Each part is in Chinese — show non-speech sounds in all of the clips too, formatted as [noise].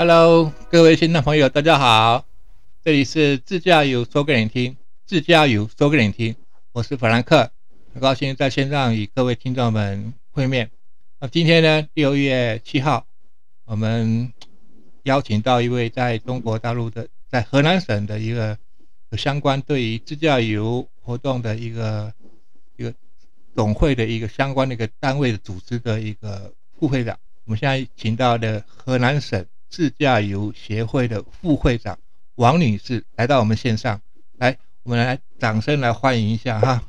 Hello，各位听众朋友，大家好，这里是自驾游说给你听，自驾游说给你听，我是法兰克，很高兴在线上与各位听众们会面。那今天呢，六月七号，我们邀请到一位在中国大陆的，在河南省的一个有相关对于自驾游活动的一个一个总会的一个相关的一个单位的组织的一个副会长。我们现在请到的河南省。自驾游协会的副会长王女士来到我们线上，来，我们来掌声来欢迎一下哈，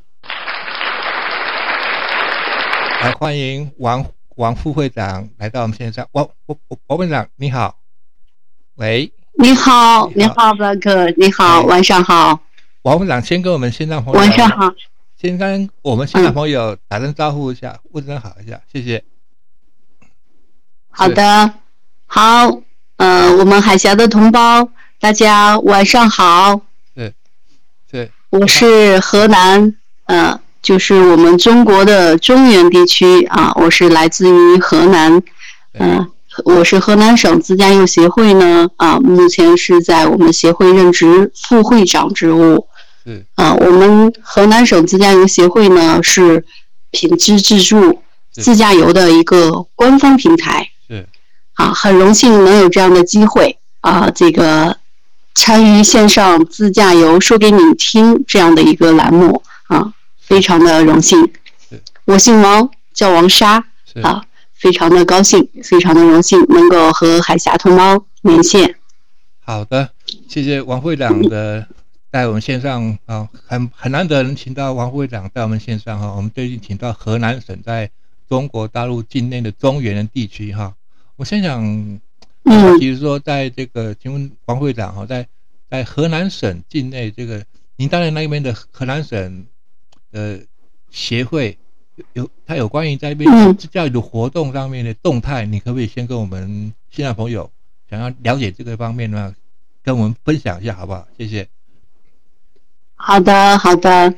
来欢迎王王副会长来到我们线上，王王王会长你好，喂，你好，你好，布克，你好，晚上好，王会长先跟我们线上朋友晚上好，先跟我们线上朋友打声招呼一下，问声好一下，谢谢，好的，好。呃，我们海峡的同胞，大家晚上好。对，对，我是河南，呃，就是我们中国的中原地区啊，我是来自于河南，嗯，我是河南省自驾游协会呢，啊，目前是在我们协会任职副会长职务。嗯，啊，我们河南省自驾游协会呢是品质自助自驾游的一个官方平台。啊，很荣幸能有这样的机会啊，这个参与线上自驾游说给你听这样的一个栏目啊，非常的荣幸。我姓王，叫王莎啊，非常的高兴，非常的荣幸能够和海峡同胞连线。好的，谢谢王会长的在我们线上啊，很很难得能请到王会长在我们线上哈。我们最近请到河南省在中国大陆境内的中原的地区哈。我先想，嗯，比如说，在这个，请问王会长哈，在在河南省境内，这个您当然那边的河南省呃协会有他有关于在那边教育的活动上面的动态，你可不可以先跟我们现在朋友想要了解这个方面呢，跟我们分享一下好不好？谢谢。好的，好的。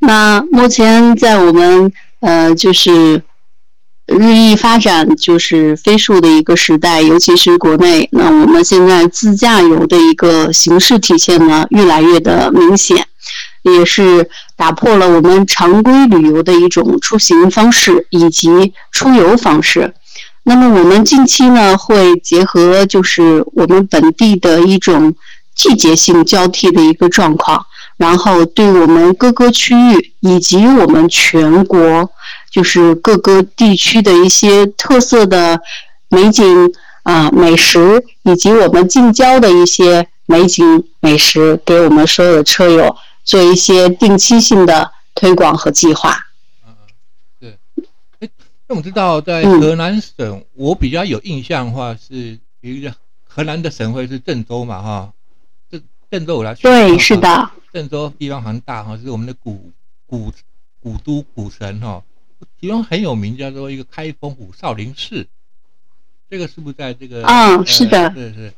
那目前在我们呃就是。日益发展就是飞速的一个时代，尤其是国内。那我们现在自驾游的一个形式体现呢，越来越的明显，也是打破了我们常规旅游的一种出行方式以及出游方式。那么我们近期呢，会结合就是我们本地的一种季节性交替的一个状况，然后对我们各个区域以及我们全国。就是各个地区的一些特色的美景啊、美食，以及我们近郊的一些美景美食，给我们所有的车友做一些定期性的推广和计划。嗯嗯，对。哎，那我们知道在河南省，我比较有印象的话是一个河南的省会是郑州嘛，哈。郑郑州我来。对，是的。郑州地方很大哈，是我们的古古古都古城哈。其中很有名，叫做一个开封府少林寺，这个是不是在这个？嗯，是的，是是。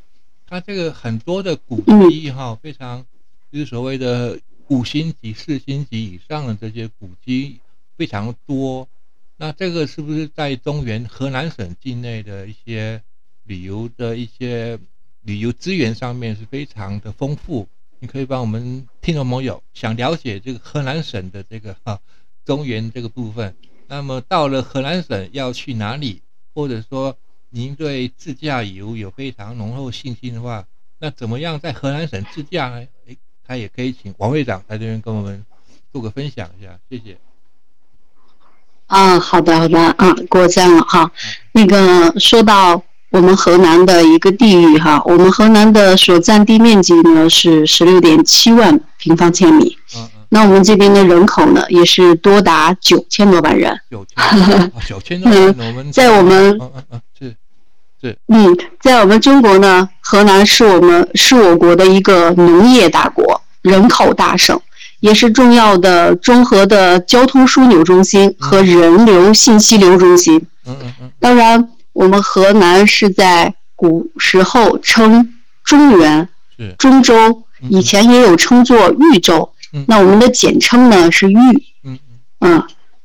它这个很多的古迹哈，非常就是所谓的五星级、四星级以上的这些古迹非常多。那这个是不是在中原河南省境内的一些旅游的一些旅游资源上面是非常的丰富？可以帮我们听众朋友想了解这个河南省的这个哈中原这个部分。那么到了河南省要去哪里，或者说您对自驾游有非常浓厚信心的话，那怎么样在河南省自驾呢？哎，他也可以请王会长在这边跟我们做个分享一下，谢谢。啊，好的好的啊，过奖了哈。那个说到我们河南的一个地域哈，我们河南的所占地面积呢是十六点七万平方千米。嗯。那我们这边的人口呢，也是多达九千多万人。九千，[laughs] 九千多万。我们在我们，嗯嗯嗯，是是。嗯，在我们中国呢，河南是我们是我国的一个农业大国，人口大省，也是重要的综合的交通枢纽中心和人流信息流中心。嗯嗯嗯。当然，我们河南是在古时候称中原、中州，以前也有称作豫州。那我们的简称呢是豫，嗯嗯，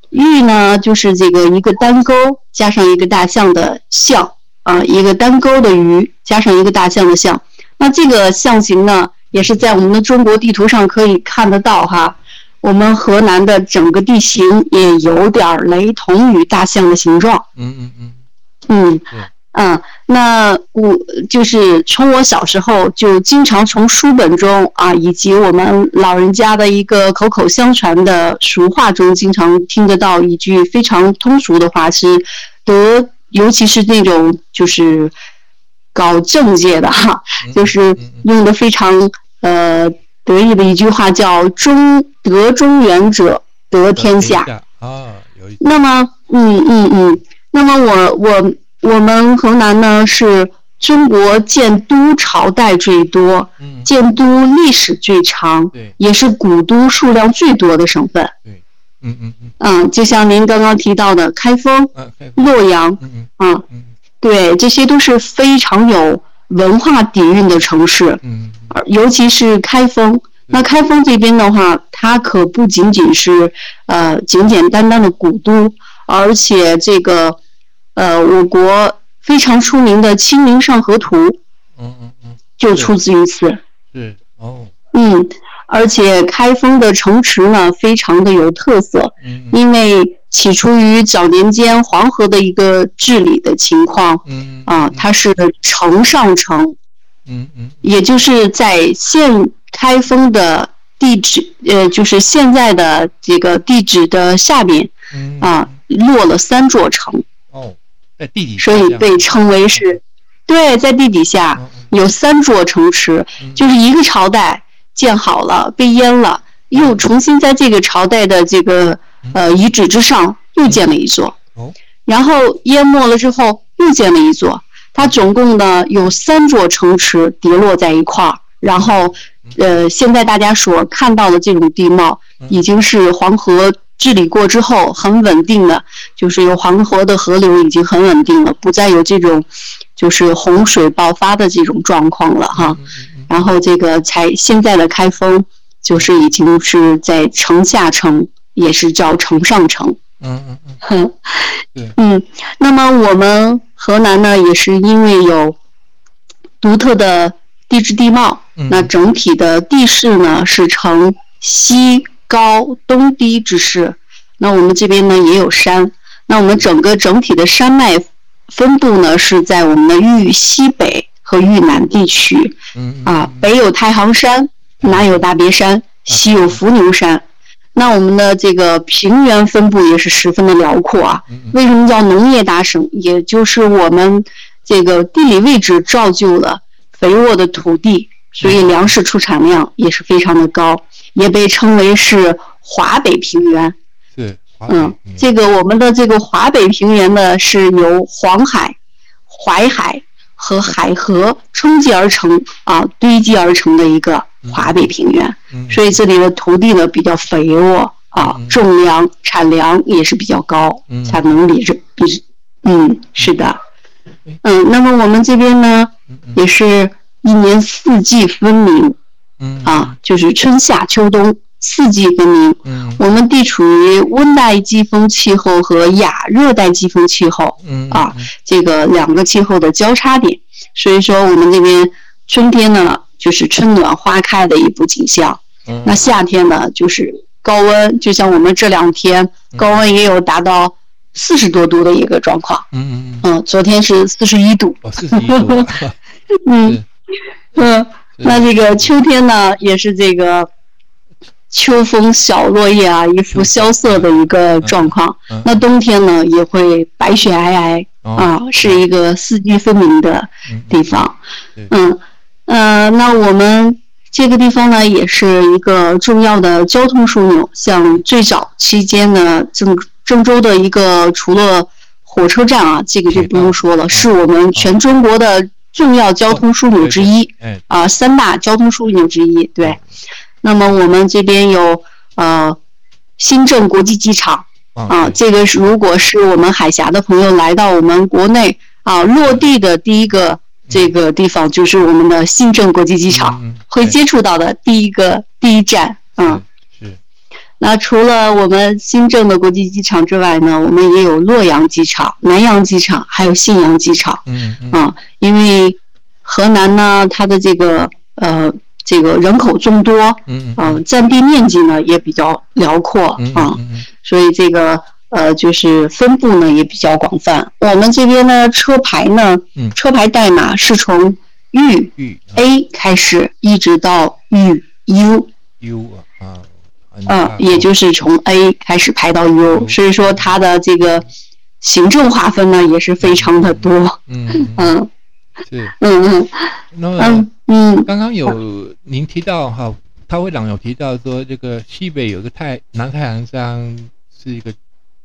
豫呢就是这个一个单钩加上一个大象的象啊，一个单钩的鱼加上一个大象的象。那这个象形呢，也是在我们的中国地图上可以看得到哈。我们河南的整个地形也有点雷同于大象的形状。嗯嗯嗯。嗯。嗯，那我就是从我小时候就经常从书本中啊，以及我们老人家的一个口口相传的俗话中，经常听得到一句非常通俗的话，是得，尤其是那种就是搞政界的哈，就是用的非常呃得意的一句话，叫“中得中原者得天下”。啊，有一。那么，嗯嗯嗯，那么我我。我们河南呢是中国建都朝代最多，建都历史最长，也是古都数量最多的省份。对，嗯嗯嗯。嗯，就像您刚刚提到的开封、洛阳，嗯嗯，对，这些都是非常有文化底蕴的城市。嗯，尤其是开封，那开封这边的话，它可不仅仅是呃简简单单的古都，而且这个。呃，我国非常出名的《清明上河图》，嗯嗯嗯，就出自于此。是哦。嗯，而且开封的城池呢，非常的有特色。嗯。因为起初于早年间黄河的一个治理的情况。嗯。啊，它是城上城。嗯嗯。也就是在现开封的地址，呃，就是现在的这个地址的下边，啊，落了三座城。哦。在地底下，所以被称为是，对，在地底下有三座城池，就是一个朝代建好了被淹了，又重新在这个朝代的这个呃遗址之上又建了一座，然后淹没了之后又建了一座，它总共呢有三座城池叠落在一块儿，然后呃现在大家所看到的这种地貌已经是黄河。治理过之后很稳定的，就是有黄河的河流已经很稳定了，不再有这种就是洪水爆发的这种状况了哈。然后这个才现在的开封就是已经是在城下城，也是叫城上城。嗯嗯嗯。对。嗯，那么我们河南呢，也是因为有独特的地质地貌，那整体的地势呢是呈西。高东低之势，那我们这边呢也有山，那我们整个整体的山脉分布呢是在我们的豫西北和豫南地区，啊，北有太行山，南有大别山，西有伏牛山，那我们的这个平原分布也是十分的辽阔啊。为什么叫农业大省？也就是我们这个地理位置造就了肥沃的土地，所以粮食出产量也是非常的高。也被称为是华北平原，对，嗯，这个我们的这个华北平原呢，是由黄海、淮海和海河冲积而成啊，堆积而成的一个华北平原，所以这里的土地呢比较肥沃啊，种粮产粮也是比较高，产能比是比，嗯，是的，嗯，那么我们这边呢，也是一年四季分明。嗯啊，就是春夏秋冬四季分明。嗯，我们地处于温带季风气候和亚热带季风气候。嗯啊，这个两个气候的交叉点，所以说我们这边春天呢，就是春暖花开的一幅景象。嗯，那夏天呢，就是高温，就像我们这两天高温也有达到四十多度的一个状况。嗯嗯嗯。昨天是四十一度。哦，四十一度。[laughs] 嗯嗯。那这个秋天呢，也是这个秋风小落叶啊，一副萧瑟的一个状况。那冬天呢，也会白雪皑皑啊，是一个四季分明的地方。嗯，呃，那我们这个地方呢，也是一个重要的交通枢纽。像最早期间呢，郑郑州的一个除了火车站啊，这个就不用说了，是我们全中国的。重要交通枢纽之一，啊，三大交通枢纽之一。对，那么我们这边有呃新郑国际机场，啊，这个是如果是我们海峡的朋友来到我们国内啊落地的第一个这个地方就是我们的新郑国际机场，会接触到的第一个第一站，嗯，是，那除了我们新郑的国际机场之外呢，我们也有洛阳机场、南阳机场，还有信阳机场。嗯嗯。啊，因为河南呢，它的这个呃这个人口众多，嗯嗯、占地面积呢也比较辽阔嗯啊，嗯嗯。所以这个呃就是分布呢也比较广泛。我们这边呢车牌呢，嗯。车牌代码是从豫豫 A 开始，一直到豫 U，U 啊啊，很嗯，也就是从 A 开始排到 U，所以说它的这个行政划分呢也是非常的多。嗯嗯嗯嗯是。嗯嗯。那么嗯嗯。刚刚有您提到哈，他会长有提到说，这个西北有个太南太行山是一个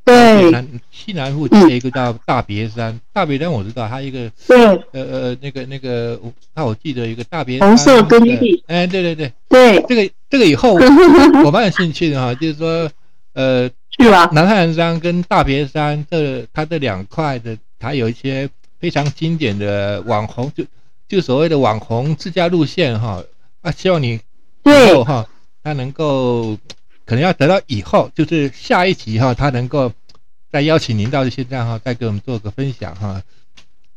对南西南附近的一个叫大别山，大别山我知道，它一个对。呃呃那个那个，我那我记得一个大别红色山根据地。哎对对对，对，这个这个以后 [laughs] 我蛮有兴趣的哈，就是说呃是吧？南太行山跟大别山这它这两块的，它有一些非常经典的网红，就就所谓的网红自驾路线哈。啊，希望你以对后哈，他能够可能要得到以后，就是下一集哈，他能够再邀请您到现在哈，再给我们做个分享哈。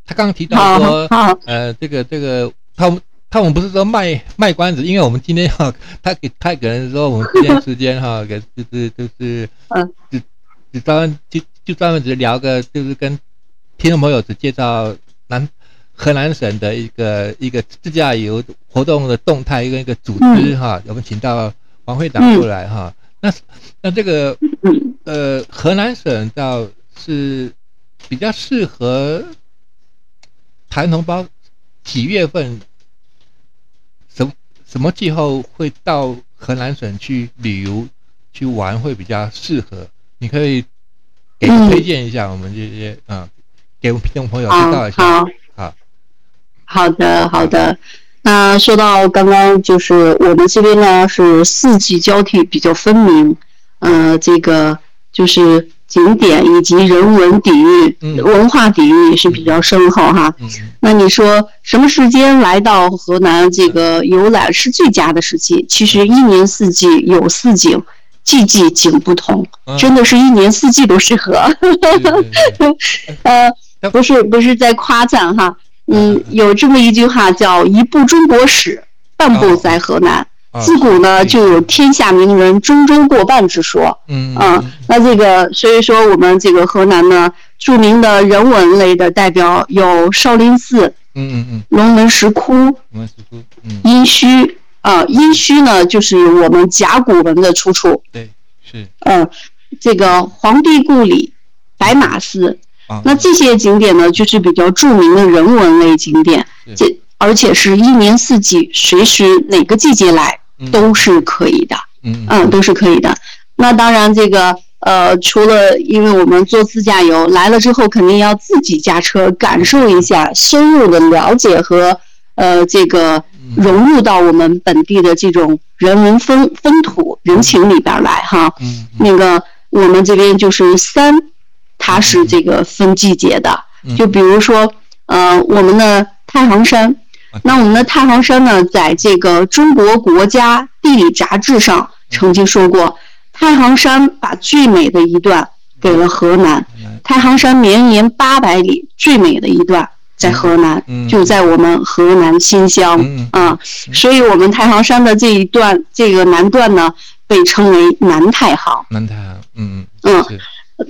他刚刚提到说，呃，这个这个，他们他们不是说卖卖关子，因为我们今天哈，他给他可能说我们今天时间哈，[laughs] 给就是就是，嗯，只只专门就就专门只聊个，就是跟听众朋友只介绍南河南省的一个一个自驾游活动的动态一个一个组织哈，我们请到王会长过来哈，那那这个嗯。呃河南省倒是比较适合谈同胞几月份什么气候会到河南省去旅游去玩会比较适合？你可以给嗯推荐一下我们这些啊、给我们听众朋友知好道一下。好好，好的好的。那说到刚刚就是我们这边呢是四季交替比较分明，呃，这个就是景点以及人文底蕴、嗯文化底蕴也是比较深厚哈。那你说什么时间来到河南这个游览是最佳的时期？其实一年四季有四景，季季景不同，嗯真的是一年四季都适合。[laughs] 呃，不是不是在夸赞哈，嗯，有这么一句话叫“一部中国史，半部在河南”。啊自古呢就有天下名人中州过半之说。嗯啊，那这个所以说我们这个河南呢，著名的人文类的代表有少林寺、嗯嗯嗯，龙门石窟、龙门石窟，嗯，殷墟。啊，殷墟呢就是我们甲骨文的出处。对，是嗯，这个黄帝故里、白马寺，啊，那这些景点呢，就是比较著名的人文类景点，这而且是一年四季，随时哪个季节来嗯。都是可以的，嗯。嗯，都是可以的。那当然，这个呃，除了因为我们做自驾游来了之后，肯定要自己驾车感受一下，深入的了解和呃这个融入到我们本地的这种人文风风土人情里边来哈。嗯嗯那个我们这边就是三，它是这个分季节的，嗯。就比如说，呃，我们的太行山，啊那我们的太行山呢，在这个中国国家地理杂志上曾经说过，太行山把最美的一段给了河南，嗯。太行山绵延八百里，最美的一段在河南，嗯。就在我们河南新乡嗯。啊，所以我们太行山的这一段这个南段呢，被称为南太行。南太行，嗯嗯。是。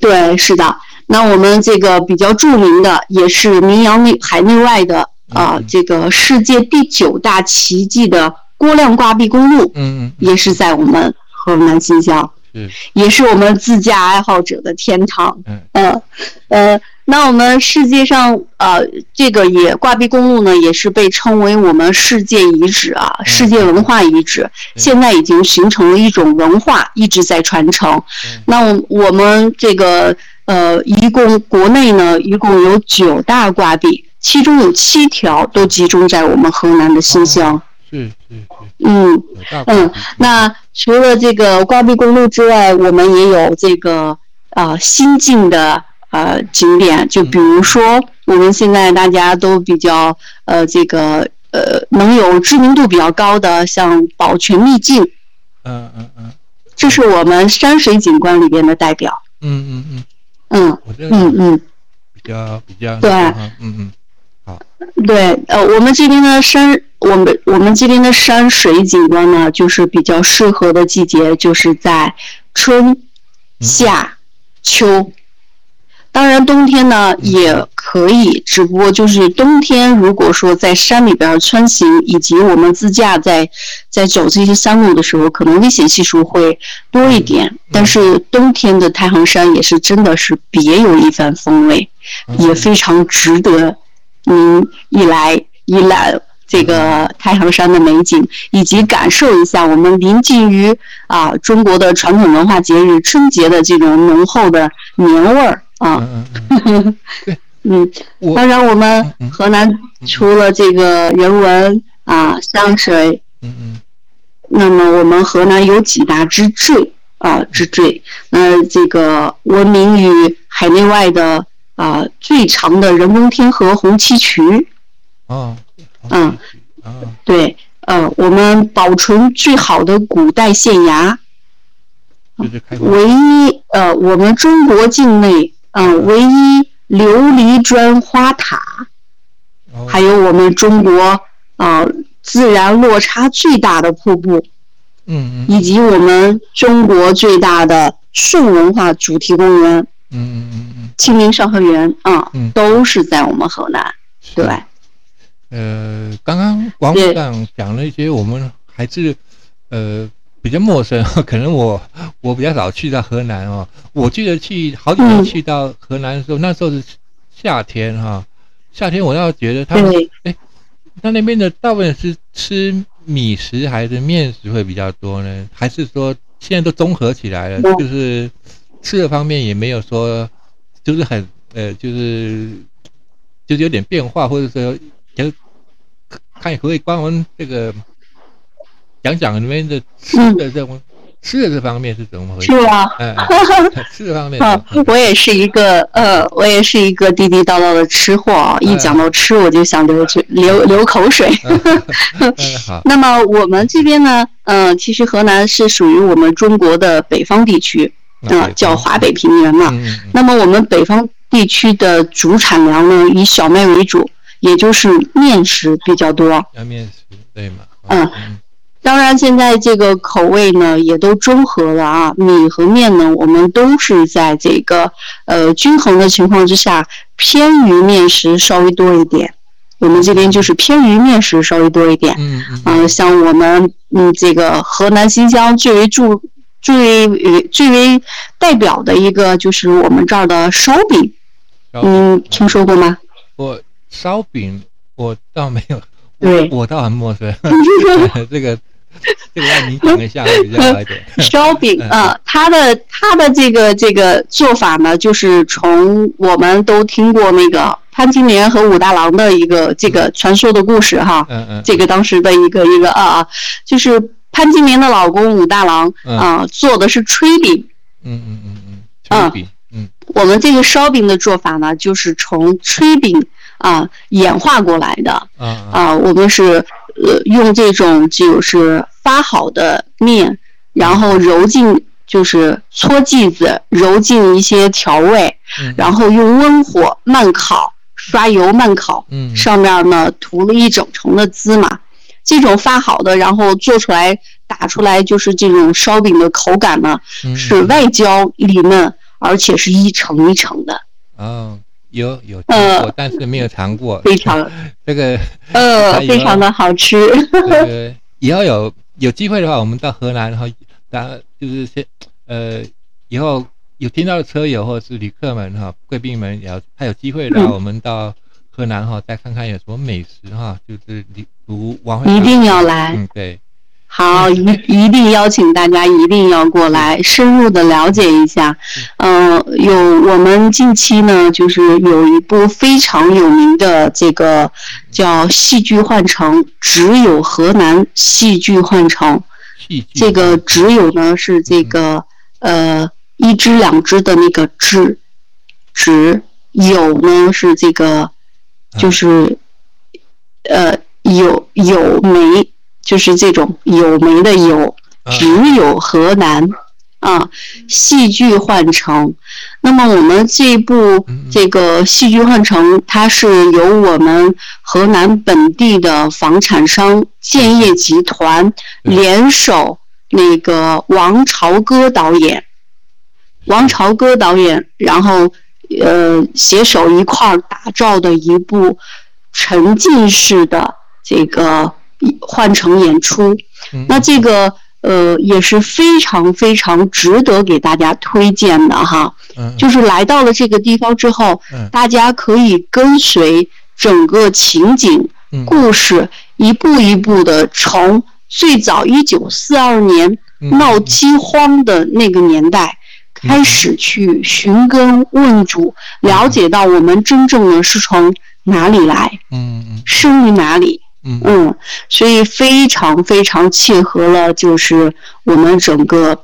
对，是的。那我们这个比较著名的，也是名扬内海内外的啊、嗯这个世界第九大奇迹的郭亮挂壁公路，嗯嗯也是在我们河南新乡，嗯也是我们自驾爱好者的天堂。嗯。呃呃，那我们世界上呃，这个也挂壁公路呢，也是被称为我们世界遗址啊，嗯世界文化遗址，现在已经形成了一种文化，一直在传承。嗯。那我我们这个呃，一共国内呢，一共有九大挂壁，其中有七条都集中在我们河南的新乡。是是是。嗯嗯，那除了这个挂壁公路之外，我们也有这个呃新进的呃景点，就比如说我们现在大家都比较呃这个呃能有知名度比较高的，像宝泉秘境。嗯嗯嗯。这是我们山水景观里边的代表。嗯嗯嗯，嗯嗯嗯，比较比较对。嗯嗯嗯，对，呃，我们这边的山，我们我们这边的山水景观呢，就是比较适合的季节，就是在春、夏、秋。当然，冬天呢也可以，只不过就是冬天，如果说在山里边穿行，以及我们自驾在在走这些山路的时候，可能危险系数会多一点。但是冬天的太行山也是真的是别有一番风味，也非常值得您一来一览这个太行山的美景，以及感受一下我们临近于啊中国的传统文化节日春节的这种浓厚的年味儿啊。嗯嗯 [laughs] 嗯，对，嗯，当然我们河南除了这个人文啊山水，嗯嗯。那么我们河南有几大之最啊之最，那这个闻名于海内外的啊最长的人工天河红旗渠。哦，嗯啊对，呃，我们保存最好的古代县衙，唯一呃，我们中国境内嗯、唯一琉璃砖花塔，哦还有我们中国啊、自然落差最大的瀑布，嗯嗯以及我们中国最大的宋文化主题公园嗯嗯嗯嗯，清明上河园啊，嗯都是在我们河南。对，呃，刚刚王部长讲了一些我们还是呃比较陌生，[laughs] 可能我我比较少去到河南哦。我记得去好几年嗯去到河南的时候，那时候是夏天哈、夏天我倒觉得他们哎，那那边的大部分是吃米食还是面食会比较多呢？还是说现在都综合起来了，嗯就是吃的方面也没有说就是很呃就是就是有点变化，或者说就看可不可以帮我们这个讲讲你们的吃的这种、吃的这方面是怎么回事？是啊？[laughs] 吃的方面啊嗯，我也是一个呃，我也是一个地地道道的吃货啊！一讲到吃，我就想流嘴流流口水。[laughs] [laughs] 那么我们这边呢，嗯、其实河南是属于我们中国的北方地区，呃，叫华北平原嘛。那么我们北方地区的主产粮呢，以小麦为主，也就是面食比较多。要面食对嘛？嗯嗯当然，现在这个口味呢也都中和了啊，米和面呢，我们都是在这个呃均衡的情况之下，偏于面食稍微多一点。我们这边就是偏于面食稍微多一点。嗯嗯嗯、像我们嗯这个河南新乡最为著最为最为代表的一个就是我们这儿的烧饼，烧嗯，听说过吗？我烧饼我倒没有，对我倒很陌生。[laughs] 这个这个让您讲一下会比较好一点。烧饼嗯啊，它的它的这个这个做法呢，就是从我们都听过那个潘金莲和武大郎的一个这个传说的故事哈，嗯嗯，这个当时的一个一个啊啊，就是潘金莲的老公武大郎嗯。啊做的是炊饼，嗯嗯嗯嗯，炊饼，嗯。我们这个烧饼的做法呢，就是从炊饼啊演化过来的。啊啊。啊，我们是呃用这种就是发好的面，然后揉进就是搓剂子，揉进一些调味，嗯，然后用温火慢烤，刷油慢烤，嗯。上面呢涂了一整层的芝麻。这种发好的，然后做出来打出来就是这种烧饼的口感呢，嗯是外焦里嫩，而且是一层一层的，哦，有有听呃过，但是没有尝过。非常 [laughs] 这个呃非常的好吃。呃以后有有机会的话，我们到河南，然后大就是先呃，以后有听到的车友或者是旅客们哈，贵宾们也要，还有机会的话，嗯我们到河南哈，再看看有什么美食哈，就是旅一定要来。嗯，对，好，一一定邀请大家一定要过来，深入的了解一下。嗯、有我们近期呢，就是有一部非常有名的这个叫《戏剧幻城》，只有河南戏剧幻城。这个只有呢是这个呃一只两只的那个只，只有呢是这个就是呃有有梅，就是这种有梅的有，啊。只有河南啊，戏剧幻城。那么我们这部这个戏剧幻城，它是由我们河南本地的房产商建业集团联手那个王朝歌导演，王朝歌导演，然后呃携手一块儿打造的一部沉浸式的这个换乘演出。那这个。呃，也是非常非常值得给大家推荐的哈。嗯，就是来到了这个地方之后，嗯，大家可以跟随整个情景、故事，一步一步的从最早一九四二年闹饥荒的那个年代开始去寻根问祖，了解到我们真正的是从哪里来，嗯嗯，生于哪里。嗯，所以非常非常契合了，就是我们整个，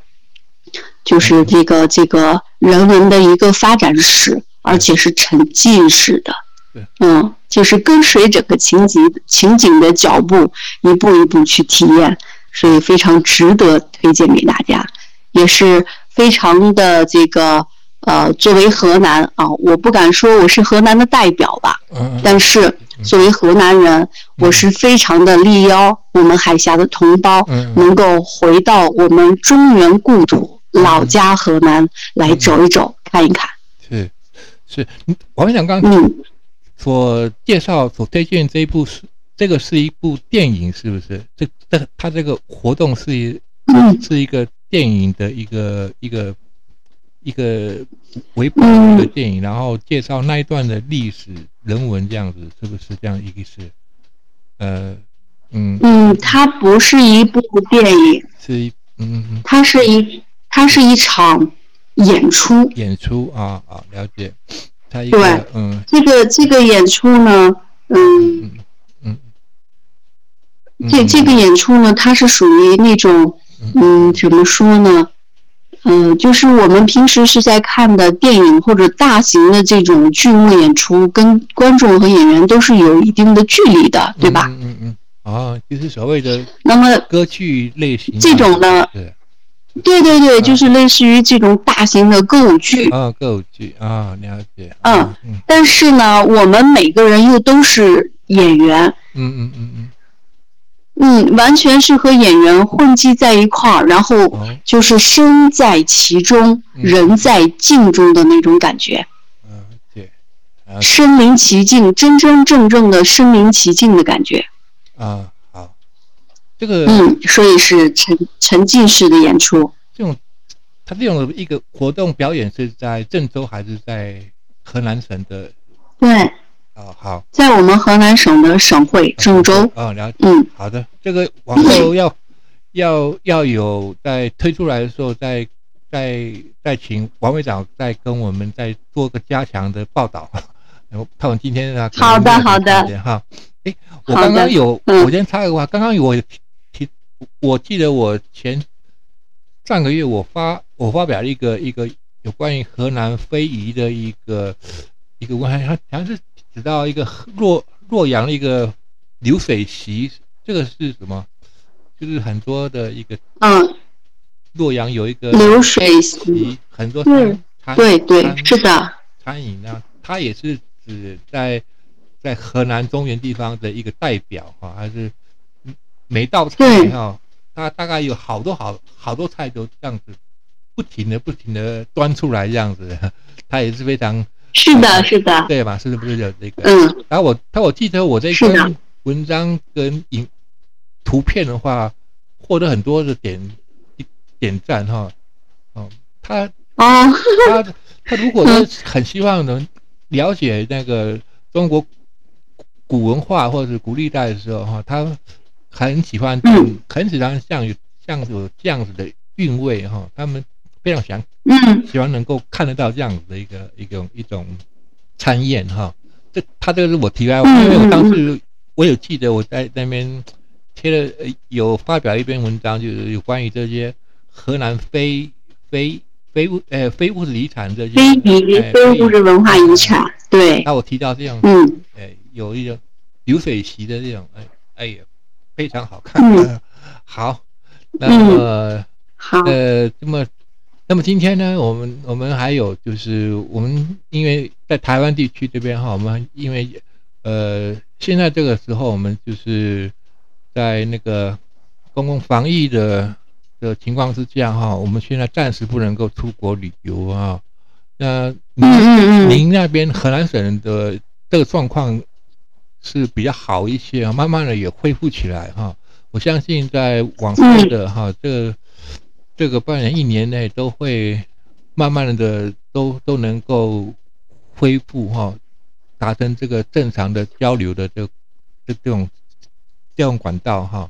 就是这个这个人文的一个发展史，而且是沉浸式的。对，嗯，就是跟随整个情景情景的脚步，一步一步去体验，所以非常值得推荐给大家，也是非常的这个。呃，作为河南啊，我不敢说我是河南的代表吧，但是作为河南人，我是非常的力邀我们海峡的同胞能够回到我们中原故土老家河南来走一走、看一看。是是，王院长刚刚所介绍、所推荐这一部是这个是一部电影，是不是？这这他这个活动是一是一个电影的一个一个。一个维保的电影，然后介绍那一段的历史人文，这样子是不是这样一个是？呃，嗯嗯，它不是一部电影，是一嗯嗯，它是一它是一场演出，演出啊啊，了解。它一个嗯，这个这个演出呢，嗯嗯，这这个演出呢，它是属于那种嗯，怎么说呢？嗯，就是我们平时是在看的电影或者大型的这种剧目演出，跟观众和演员都是有一定的距离的，对吧？嗯嗯嗯。啊，就是所谓的那么歌剧类型这种呢？对对对，就是类似于这种大型的歌舞剧啊，歌舞剧啊，了解。嗯，但是呢，我们每个人又都是演员。嗯嗯嗯嗯。嗯，完全是和演员混迹在一块儿，然后就是身在其中，人在境中的那种感觉。嗯，对，身临其境，真真正正的身临其境的感觉。啊，好，这个嗯，所以是沉沉浸式的演出。这种，他这种一个活动表演是在郑州还是在河南省的？对。哦，好，在我们河南省的省会郑州。哦，了解。嗯，好的，这个往后要要要有在推出来的时候，再再再请王会长再跟我们再做个加强的报道。然后看我今天啊，好的好的哈。哎，我刚刚有，我先插个话，刚刚我提，我记得我前上个月我发我发表了一个一个有关于河南非遗的一个一个问题，好像是。知道一个洛洛阳的一个流水席，这个是什么？就是很多的一个嗯，洛阳有一个流水席，很多餐对对是的餐饮呢，它也是指在在河南中原地方的一个代表哈，还是每道菜哈，它大概有好多好好多菜都这样子不停的不停的端出来这样子，它也是非常。是的，是的，对吧？是不是有这个？嗯。然后我，他我记得我这篇文章跟影图片的话，获得很多的点点赞哈。哦，他哦，他他如果 [laughs] 是很希望能了解那个中国古文化或者是古历代的时候哈，他很喜欢，很喜欢像有像有这样子的韵味哈，他们。非常想，嗯，希望能够看得到这样子的一个一种一种参宴哈。这他这个是我题外话，因为我当时我有记得我在那边贴了有发表一篇文章，就是有关于这些河南非非非物呃非物质遗产这些非遗非物质文化遗产。对。那我提到这样，嗯，哎，有一种流水席的这种，哎哎呀，非常好看。[laughs] 好，那么好，呃，这么。那么今天呢，我们我们还有就是我们因为在台湾地区这边哈，我们因为呃现在这个时候我们就是在那个公共防疫的的情况之下哈，我们现在暂时不能够出国旅游啊。那您您那边河南省的这个状况是比较好一些啊，慢慢的也恢复起来哈。我相信在往后的哈这个。这个半年一年内都会慢慢的都都能够恢复哈，达成这个正常的交流的这这这种这种管道哈，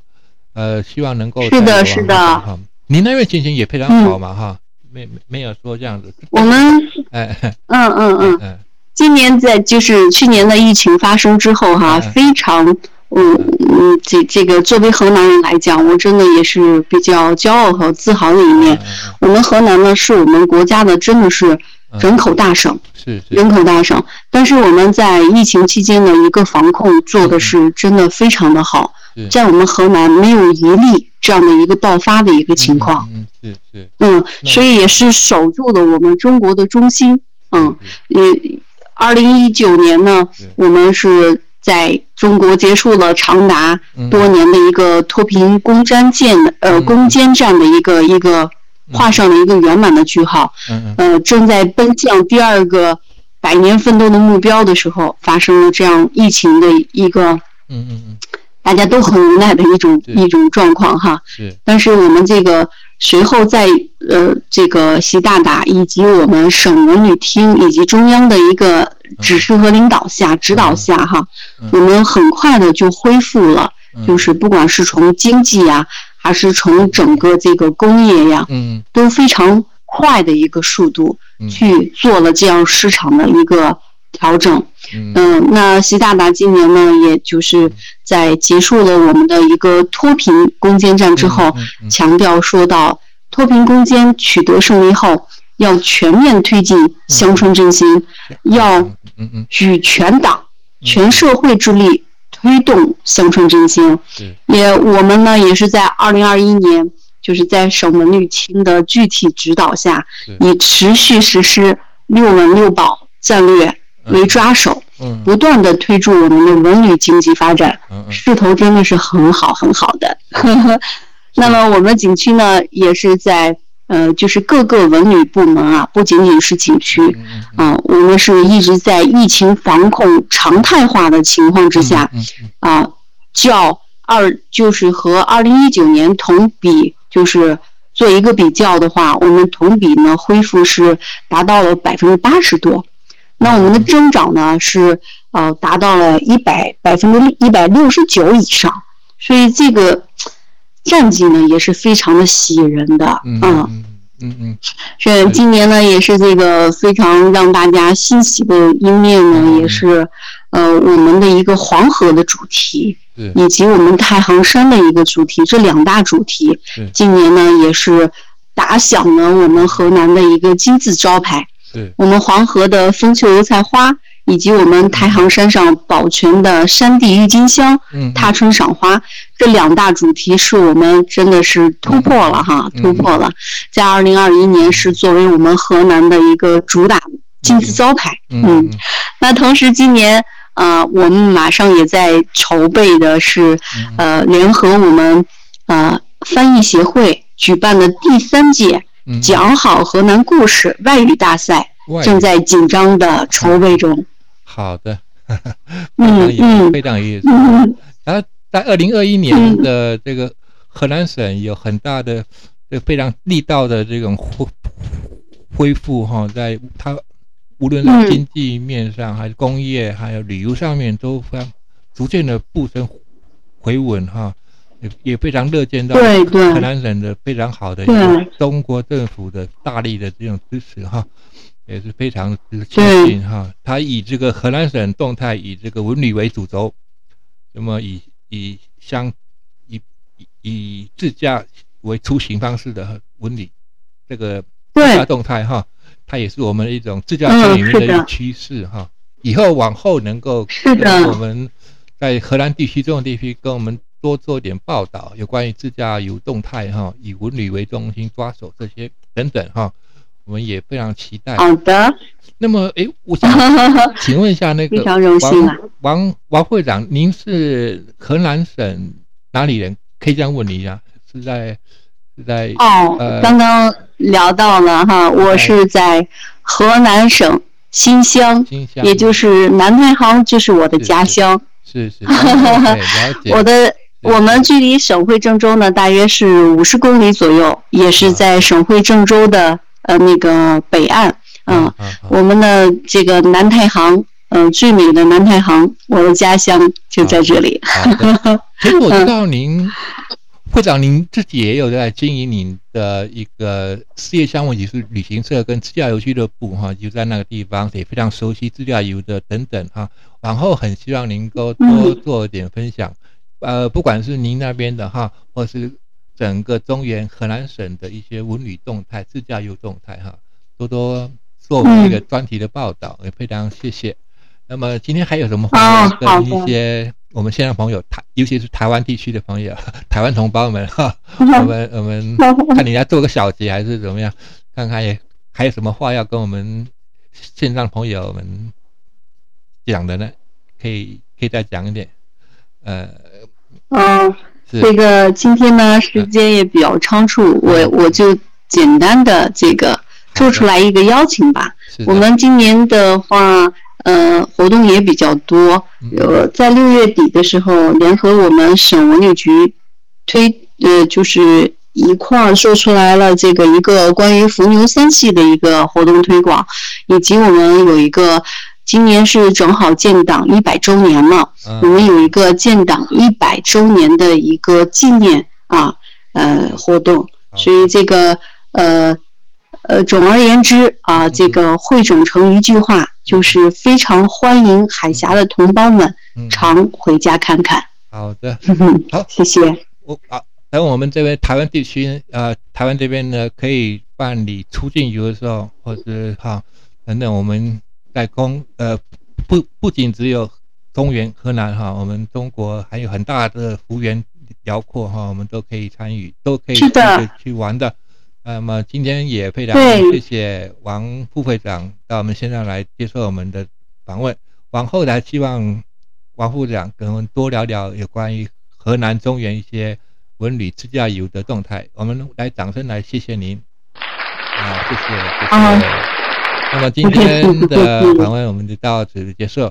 呃，希望能够是的，是的哈。您那边情形也非常好嘛哈，没没有说这样子。我们哎，嗯嗯嗯嗯，今年在就是去年的疫情发生之后哈，非常。嗯嗯，这这个作为河南人来讲，我真的也是比较骄傲和自豪的一面。我们河南呢，是我们国家的真的是人口大省，是人口大省。但是我们在疫情期间的一个防控做的是真的非常的好，在我们河南没有一例这样的一个爆发的一个情况。嗯，是是。嗯，所以也是守住了我们中国的中心。嗯，嗯，二零一九年呢，我们是。在中国结束了长达多年的一个脱贫攻坚战的呃攻坚战的一个一个画上了一个圆满的句号，呃，正在奔向第二个百年奋斗的目标的时候，发生了这样疫情的一个嗯嗯嗯，大家都很无奈的一种一种状况哈。是，但是我们这个。随后，在呃这个习大大以及我们省文旅厅以及中央的一个指示和领导下、指导下，哈，我们很快的就恢复了，就是不管是从经济呀，还是从整个这个工业呀，嗯，都非常快的一个速度去做了这样市场的一个。调整，嗯，那习大大今年呢，也就是在结束了我们的一个脱贫攻坚战之后，强调说到脱贫攻坚取得胜利后，要全面推进乡村振兴，要举全党、全社会之力推动乡村振兴。也我们呢，也是在二零二一年，就是在省文旅厅的具体指导下，以持续实施六稳六保战略。为抓手，不断的推助我们的文旅经济发展，势头真的是很好很好的。[laughs] 那么我们景区呢，也是在呃，就是各个文旅部门啊，不仅仅是景区，啊，我们是一直在疫情防控常态化的情况之下，啊，较二就是和二零一九年同比，就是做一个比较的话，我们同比呢恢复是达到了百分之八十多。那我们的增长呢是呃达到了一百百分之一百六十九以上，所以这个战绩呢也是非常的喜人的，嗯嗯嗯嗯，是今年呢也是这个非常让大家欣喜的一面呢，也是呃我们的一个黄河的主题，以及我们太行山的一个主题，这两大主题，今年呢也是打响了我们河南的一个金字招牌。我们黄河的风秋油菜花，以及我们太行山上保全的山地郁金香，踏春赏花，这两大主题是我们真的是突破了哈，突破了，在二零二一年是作为我们河南的一个主打金字招牌。嗯，那同时今年呃，我们马上也在筹备的是呃，联合我们呃翻译协会举办的第三届。讲好河南故事外语大赛正在紧张的筹备中。好的，[laughs] 嗯嗯，非常有意思。然后在二零二一年的这个河南省有很大的、这非常力道的这种恢恢复哈，在它无论在经济面上，还是工业，还有旅游上面，都非常逐渐的步升回稳哈。也非常乐见到河南省的非常好的中国政府的大力的这种支持哈，也是非常之庆幸哈。他以这个河南省动态以这个文旅为主轴，那么以以乡以以以自驾为出行方式的文旅这个自驾动态哈，它也是我们一种自驾游里面的一个趋势哈。以后往后能够跟我们在河南地区这种地区跟我们。多做点报道，有关于自驾游动态哈，以文旅为中心抓手这些等等哈，我们也非常期待。好的。那么，哎，我想 [laughs] 请问一下，那个非常荣幸啊，王王会长，您是河南省哪里人？可以这样问你一下，是在是在哦，刚刚聊到了哈，我是在河南省新乡，新乡，也就是南太行，就是我的家乡。是是，[laughs] 了解。我的我们距离省会郑州呢，大约是五十公里左右，也是在省会郑州的呃那个北岸。嗯，我们的这个南太行，嗯，最美的南太行，我的家乡就在这里。其实 [laughs] 我知道您会长，您自己也有在经营您的一个事业项目，也是旅行社跟自驾游俱乐部哈，就在那个地方也非常熟悉自驾游的等等哈。往后很希望您够多做点分享，呃，不管是您那边的哈，或是整个中原河南省的一些文旅动态、自驾游动态哈，多多。做这个专题的报道也非常谢谢。那么今天还有什么话跟一些我们现在朋友台，尤其是台湾地区的朋友、[laughs] 台湾同胞们哈，我们我们看你要做个小结还是怎么样？看看也还有什么话要跟我们线上朋友们讲的呢？可以可以再讲一点。呃，嗯，这个今天呢时间也比较仓促，我我就简单的这个。做出来一个邀请吧。我们今年的话，呃，活动也比较多。呃，在六月底的时候，联合我们省文旅局推，呃，就是一块儿做出来了这个一个关于伏牛三系的一个活动推广，以及我们有一个今年是正好建党一百周年嘛，我们有一个建党一百周年的一个纪念啊，呃，活动。所以这个呃。呃，总而言之啊，这个汇总成一句话，就是非常欢迎海峡的同胞们常回家看看。好的，[laughs] 好，谢谢。我啊，等我们这边台湾地区，呃，台湾这边呢，可以办理出境游的时候，或者哈等等，我们在公呃不不仅只有中原河南哈，我们中国还有很大的幅员辽阔哈，我们都可以参与，都可以去玩的。那么今天也非常谢谢王副会长到我们线上来接受我们的访问。往后来，希望王副长跟我们多聊聊有关于河南中原一些文旅自驾游的动态。我们来掌声来谢谢您啊，谢谢谢谢。那么今天的访问我们就到此结束。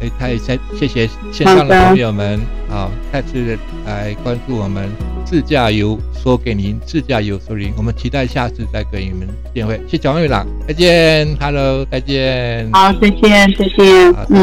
哎，太谢谢谢线上的朋友们啊，再次来关注我们自驾游，说给您自驾游说您，我们期待下次再跟你们见会。谢谢王院长，再见，Hello，再见。好，再见，再见，嗯。